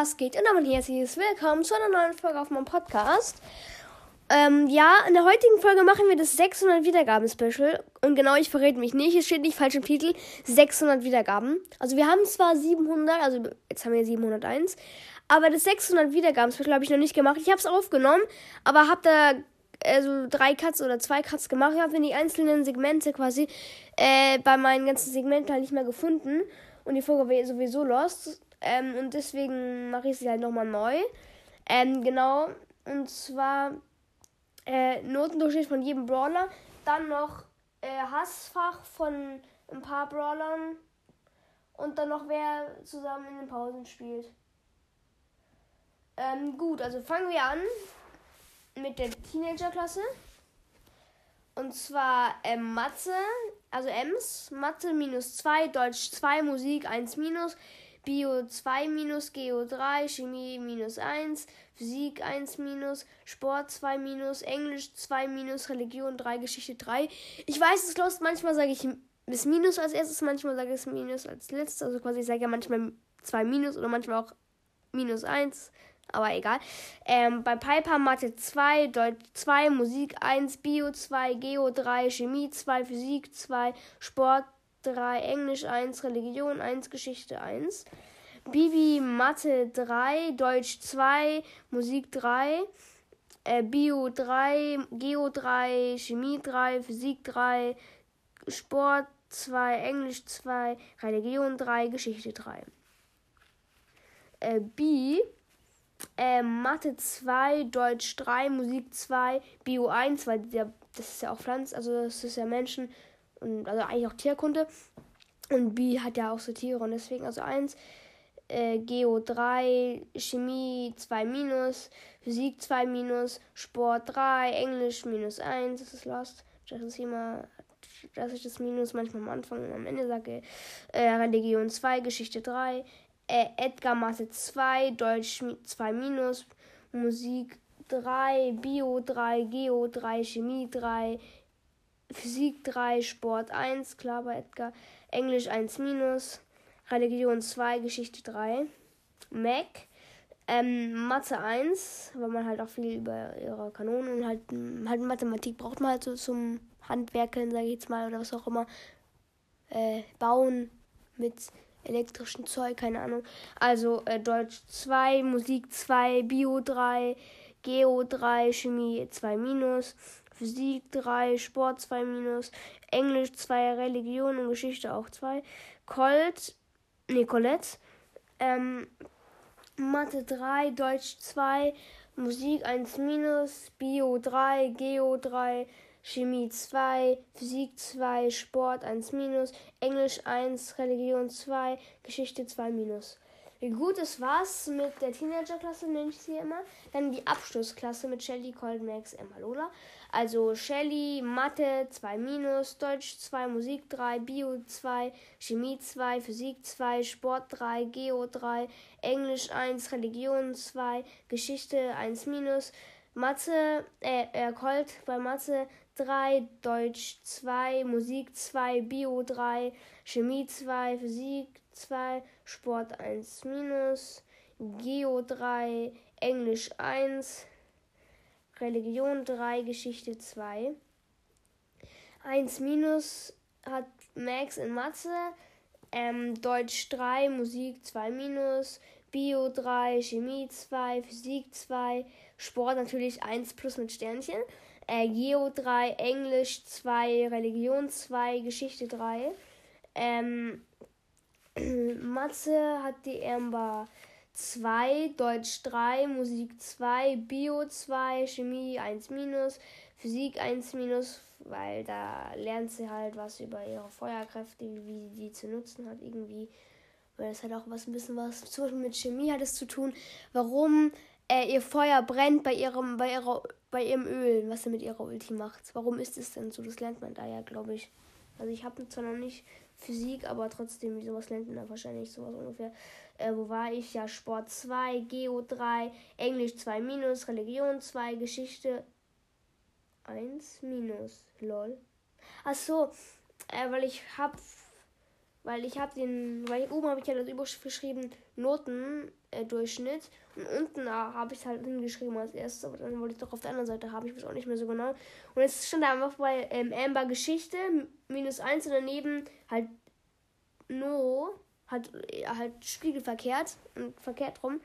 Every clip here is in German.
Was geht? Und damit herzliches Willkommen zu einer neuen Folge auf meinem Podcast. Ähm, ja, in der heutigen Folge machen wir das 600 Wiedergaben-Special. Und genau, ich verrate mich nicht, es steht nicht falsch im Titel, 600 Wiedergaben. Also wir haben zwar 700, also jetzt haben wir 701, aber das 600 Wiedergaben-Special habe ich noch nicht gemacht. Ich habe es aufgenommen, aber habe da also drei Cuts oder zwei Cuts gemacht. Ich habe die einzelnen Segmente quasi äh, bei meinen ganzen Segmenten halt nicht mehr gefunden. Und die Folge wäre sowieso lost. Ähm, und deswegen mache ich sie halt nochmal neu. Ähm, genau. Und zwar äh, Notendurchschnitt von jedem Brawler. Dann noch äh, Hassfach von ein paar Brawlern. Und dann noch wer zusammen in den Pausen spielt. Ähm, gut, also fangen wir an mit der Teenagerklasse. Und zwar ähm, Mathe, also Ems, Mathe minus 2, Deutsch 2, Musik 1 minus, Bio 2 minus, Geo 3, Chemie minus 1, Physik 1 minus, Sport 2 minus, Englisch 2 minus, Religion 3, Geschichte 3. Ich weiß, es los, manchmal sage ich bis Minus als erstes, manchmal sage ich es Minus als letztes. Also quasi, ich sage ja manchmal 2 Minus oder manchmal auch Minus 1 aber egal. Ähm, bei Piper Mathe 2, Deutsch 2, Musik 1, Bio 2, Geo 3, Chemie 2, Physik 2, Sport 3, Englisch 1, Religion 1, Geschichte 1. Bibi Mathe 3, Deutsch 2, Musik 3, äh, Bio 3, Geo 3, Chemie 3, Physik 3, Sport 2, Englisch 2, Religion 3, Geschichte 3. Äh, B äh, Mathe 2, Deutsch 3, Musik 2, Bio 1, weil der, das ist ja auch Pflanz, also das ist ja Menschen und also eigentlich auch Tierkunde. Und B hat ja auch so Tiere und deswegen also 1. Äh, Geo 3, Chemie 2 minus, Physik 2 minus, Sport 3, Englisch minus 1, das ist Lost. Das ist immer, dass ich das Minus manchmal am Anfang und am Ende sage. Äh, Religion 2, Geschichte 3, äh, Edgar Mathe 2, Deutsch 2 minus, Musik 3, Bio 3, Geo 3, Chemie 3, Physik 3, Sport 1, klar bei Edgar, Englisch 1 minus, Religion 2, Geschichte 3, Mac, ähm, Mathe 1, weil man halt auch viel über ihre Kanonen und halt, halt Mathematik braucht man halt so zum Handwerkeln, sage ich jetzt mal, oder was auch immer, äh, bauen mit elektrischen Zeug, keine Ahnung. Also äh, Deutsch 2, Musik 2, Bio 3, Geo 3, Chemie 2 minus, Physik 3, Sport 2 minus, Englisch 2, Religion und Geschichte auch 2, Colt, nee, Colette, ähm, Mathe 3, Deutsch 2, Musik 1 minus, Bio 3, Geo 3, Chemie 2, Physik 2, Sport 1 minus, Englisch 1, Religion 2, Geschichte 2 minus. Gut, das war's mit der Teenagerklasse, nenne ich sie immer. Dann die Abschlussklasse mit Shelly, Cold, Max, Emma, Lola. Also Shelly, Mathe 2 minus, Deutsch 2, Musik 3, Bio 2, Chemie 2, Physik 2, Sport 3, Geo 3, Englisch 1, Religion 2, Geschichte 1 minus, Mathe, äh, äh, Colt bei Mathe 3, Deutsch 2, Musik 2, Bio 3, Chemie 2, Physik 2, Sport 1 minus, Geo 3, Englisch 1, Religion 3, Geschichte 2. 1 minus hat Max in Mathe, ähm, Deutsch 3, Musik 2 minus, Bio 3, Chemie 2, Physik 2, Sport natürlich 1 plus mit Sternchen äh, Geo 3, Englisch 2, Religion 2, Geschichte 3. Ähm, Mathe hat die Amber 2, Deutsch 3, Musik 2, Bio 2, Chemie 1 minus, Physik 1 minus, weil da lernt sie halt was über ihre Feuerkräfte, wie sie die zu nutzen hat irgendwie. Weil es hat auch was ein bisschen was, zum Beispiel mit Chemie hat es zu tun, warum äh, ihr Feuer brennt bei ihrem, bei ihrer bei ihrem Öl, was er mit ihrer Ulti macht. Warum ist es denn so? Das lernt man da ja, glaube ich. Also ich habe zwar noch nicht Physik, aber trotzdem, wie sowas lernt man da wahrscheinlich sowas ungefähr. Äh, wo war ich? Ja, Sport 2, Geo 3, Englisch 2 minus, Religion 2, Geschichte 1 minus. Lol. Ach so, äh, weil ich hab, weil ich habe den, weil oben habe ich ja das Überschrift geschrieben, Äh, und unten habe ich es halt hingeschrieben als erstes, aber dann wollte ich doch auf der anderen Seite haben, ich weiß auch nicht mehr so genau. Und jetzt stand da einfach bei ähm, Amber Geschichte, minus 1 und daneben halt No, halt, halt spiegelverkehrt und verkehrt rum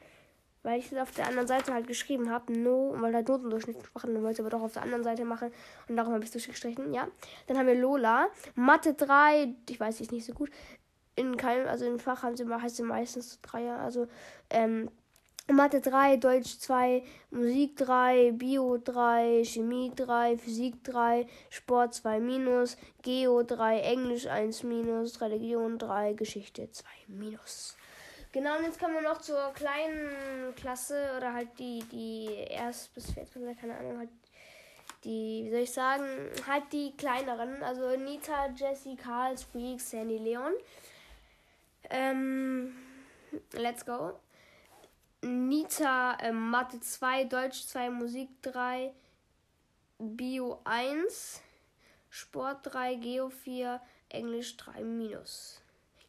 weil ich es auf der anderen Seite halt geschrieben habe, no, weil halt Notendurchschnitt machen, dann wollte ich aber doch auf der anderen Seite machen und darum habe ich es durchgestrichen, ja. Dann haben wir Lola, Mathe 3, ich weiß jetzt nicht so gut, in keinem, also im Fach haben sie, heißt sie meistens Dreier, also, ähm, Mathe 3, Deutsch 2, Musik 3, Bio 3, Chemie 3, Physik 3, Sport 2 minus, Geo 3, Englisch 1 minus, Religion 3, Geschichte 2 minus. Genau, und jetzt kommen wir noch zur kleinen Klasse oder halt die, die erst bis vierte, keine Ahnung, halt die, wie soll ich sagen, halt die kleineren. Also Nita, Jessie, Karl, Squeak, Sandy, Leon. Ähm, let's go. Nita, ähm, Mathe 2, Deutsch 2, Musik 3, Bio 1, Sport 3, Geo 4, Englisch 3 minus.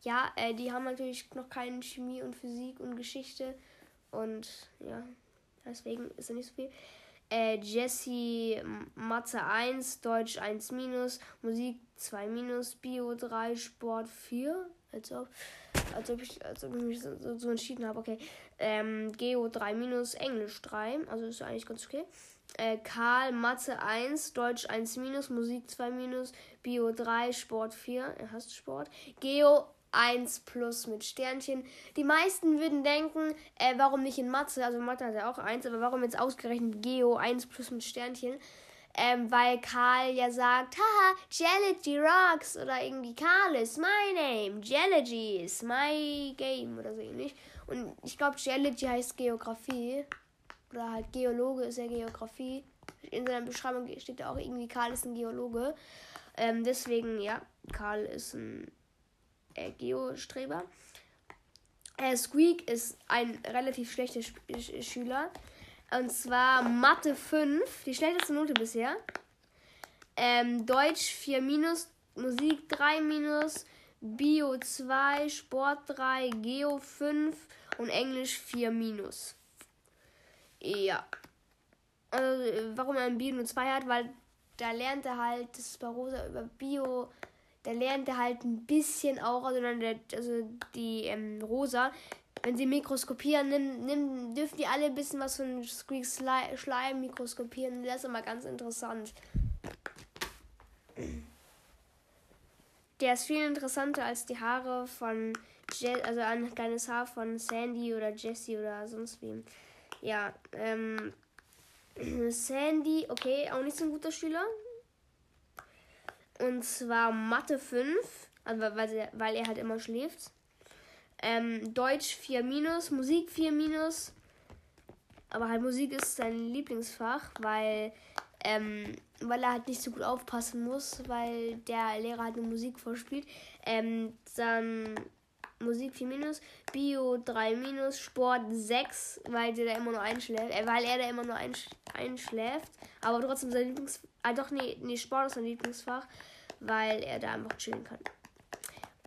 Ja, äh, die haben natürlich noch keine Chemie und Physik und Geschichte. Und ja, deswegen ist da nicht so viel. Äh, Jesse Mathe 1, Deutsch 1 minus, Musik 2 minus, Bio 3, Sport 4. Als ob, als ob, ich, als ob ich mich so, so entschieden habe. Okay. Ähm, Geo 3 minus, Englisch 3. Also ist eigentlich ganz okay. Äh, Karl Mathe 1, Deutsch 1 minus, Musik 2 minus, Bio 3, Sport 4. Er hasst Sport. Geo 1 plus mit Sternchen. Die meisten würden denken, äh, warum nicht in Mathe? Also Mathe hat ja auch 1, aber warum jetzt ausgerechnet Geo 1 plus mit Sternchen? Ähm, weil Karl ja sagt, haha, Geology rocks oder irgendwie Karl is my name, Geology is my game oder so ähnlich. Und ich glaube, Geology heißt Geografie oder halt Geologe ist ja Geografie. In seiner Beschreibung steht ja auch irgendwie, Karl ist ein Geologe. Ähm, deswegen, ja, Karl ist ein äh, Geo-Streber. Äh, Squeak ist ein relativ schlechter Sch Sch Schüler. Und zwar Mathe 5, die schlechteste Note bisher. Ähm, Deutsch 4 minus, Musik 3 minus, Bio 2, Sport 3, Geo 5 und Englisch 4 minus. Ja. Also, warum er ein Bio nur 2 hat, weil da lernt er halt das Barosa über Bio da lernt er halt ein bisschen auch, also, also die ähm, Rosa, wenn sie mikroskopieren, nimm, nimm, dürfen die alle ein bisschen was von Squeak Slime mikroskopieren. Das ist immer ganz interessant. Der ist viel interessanter als die Haare von Je also ein kleines Haar von Sandy oder Jessie oder sonst wem. Ja, ähm, Sandy, okay, auch nicht so ein guter Schüler. Und zwar Mathe 5, also weil, weil er halt immer schläft. Ähm, Deutsch 4 minus, Musik 4 minus. Aber halt Musik ist sein Lieblingsfach, weil, ähm, weil er halt nicht so gut aufpassen muss, weil der Lehrer halt eine Musik vorspielt. Ähm, dann Musik 4 minus, Bio 3 minus, Sport 6, weil der da immer nur einschläft, äh, weil er da immer nur einsch einschläft, aber trotzdem sein Lieblingsfach, ah doch, nee, nee, Sport ist sein Lieblingsfach, weil er da einfach chillen kann.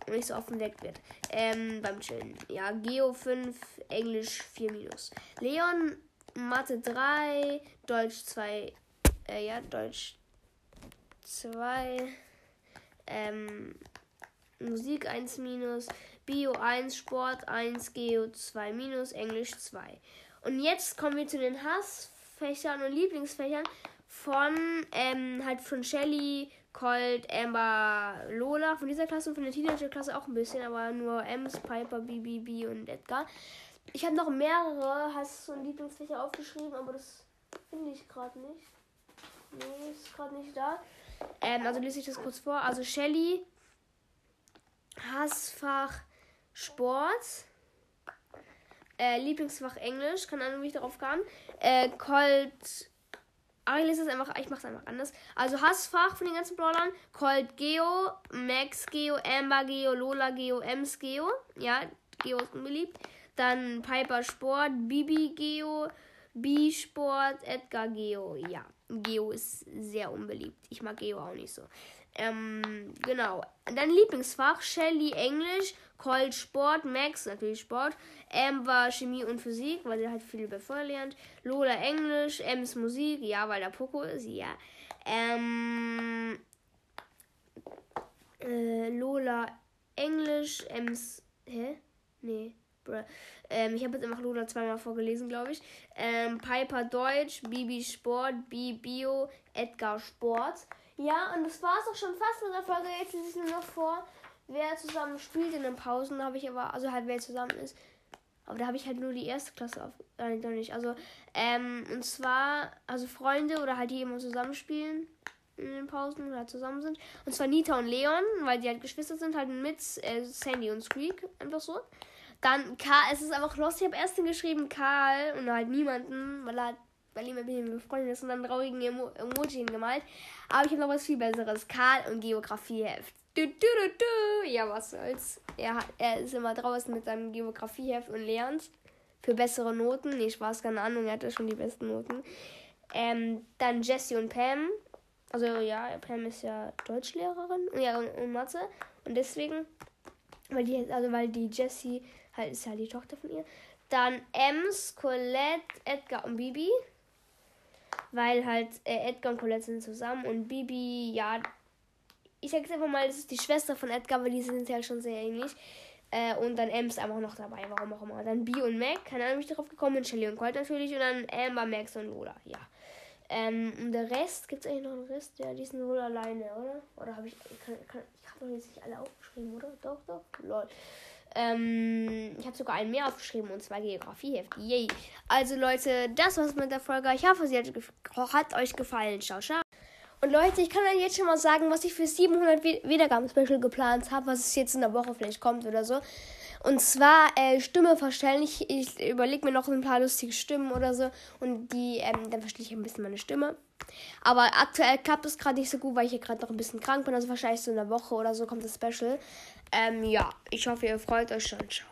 Nicht so oft entdeckt wird. Ähm, beim Chillen. Ja, Geo 5, Englisch 4 minus. Leon, Mathe 3, Deutsch 2, äh, ja, Deutsch 2, ähm, Musik 1 minus, Bio 1, Sport 1, Geo 2 minus, Englisch 2. Und jetzt kommen wir zu den Hassfächern und Lieblingsfächern von ähm, halt von Shelly, Colt, Amber, Lola von dieser Klasse und von der Teenager-Klasse auch ein bisschen, aber nur Ems, Piper, BBB und Edgar. Ich habe noch mehrere, hast du ein Lieblingsfächer aufgeschrieben, aber das finde ich gerade nicht. Nee, ist gerade nicht da. Ähm, also lese ich das kurz vor. Also Shelly, Hassfach Sport. Äh, Lieblingsfach Englisch, kann Ahnung, wie ich darauf kam. Äh, Colt. Aber ich lese es einfach, ich mache es einfach anders. Also Hassfach von den ganzen Brawlern. Colt Geo, Max Geo, Amber Geo, Lola Geo, Ems Geo. Ja, Geo ist unbeliebt. Dann Piper Sport, Bibi Geo, B Sport, Edgar Geo. Ja. Geo ist sehr unbeliebt. Ich mag Geo auch nicht so. Ähm, genau. Dein Lieblingsfach, Shelly Englisch, Colt Sport, Max natürlich Sport, Amber Chemie und Physik, weil sie halt viel über Feuer lernt, Lola Englisch, Ems Musik, ja, weil da Poco ist, ja. Ähm, äh, Lola Englisch, Ems, hä? Nee, bruh. Ähm, ich habe jetzt einfach Lola zweimal vorgelesen, glaube ich. Ähm, Piper Deutsch, Bibi Sport, Bi Bio, Edgar Sport. Ja, und das war es auch schon fast mit der Folge. Jetzt lese ich nur noch vor, wer zusammen spielt in den Pausen. habe ich aber, also halt wer zusammen ist. Aber da habe ich halt nur die erste Klasse auf. Äh, doch nicht. Also, ähm, und zwar, also Freunde oder halt die immer zusammenspielen in den Pausen oder zusammen sind. Und zwar Nita und Leon, weil die halt Geschwister sind, halt mit äh, Sandy und Squeak, einfach so. Dann Karl, es ist einfach los, ich habe erst geschrieben Karl und halt niemanden, weil er halt weil ihm mit ihm befreundet ist und dann traurigen Emo Emoji gemalt. Aber ich habe noch was viel Besseres. Karl und Geografieheft. Du, du, du, du. Ja, was soll's. Er, hat, er ist immer draußen mit seinem Geografieheft und lernt für bessere Noten. Nee, Spaß, keine Ahnung, er hatte schon die besten Noten. Ähm, dann Jessie und Pam. Also ja, Pam ist ja Deutschlehrerin ja, und, und Mathe. Und deswegen, weil die, also weil die Jessie halt ist ja die Tochter von ihr. Dann Ems, Colette, Edgar und Bibi weil halt äh, Edgar und Colette sind zusammen und Bibi, ja, ich sag jetzt einfach mal, das ist die Schwester von Edgar, weil die sind ja schon sehr ähnlich. Äh, und dann Ems einfach noch dabei, warum auch immer. Dann B und Mac, keine Ahnung, wie ich darauf gekommen bin. Shelly und Colt natürlich. Und dann Amber, Max und Lola, ja. Ähm, und der Rest, gibt es eigentlich noch einen Rest? Ja, die sind wohl alleine, oder? Oder habe ich, ich, kann, kann, ich habe doch jetzt nicht alle aufgeschrieben, oder? Doch, doch, lol. Ähm, ich habe sogar einen mehr aufgeschrieben und zwar Geografieheft. Yay. Also Leute, das war's mit der Folge. Ich hoffe, sie hat, hat euch gefallen. Ciao, ciao. Und Leute, ich kann euch jetzt schon mal sagen, was ich für 700 Wiedergaben-Special geplant habe, was es jetzt in der Woche vielleicht kommt oder so. Und zwar äh, Stimme verstellen. Ich, ich überlege mir noch ein paar lustige Stimmen oder so. Und die, ähm, dann verstehe ich ein bisschen meine Stimme. Aber aktuell klappt es gerade nicht so gut, weil ich hier gerade noch ein bisschen krank bin. Also wahrscheinlich so in der Woche oder so kommt das Special. Ähm, ja, ich hoffe, ihr freut euch schon. Ciao.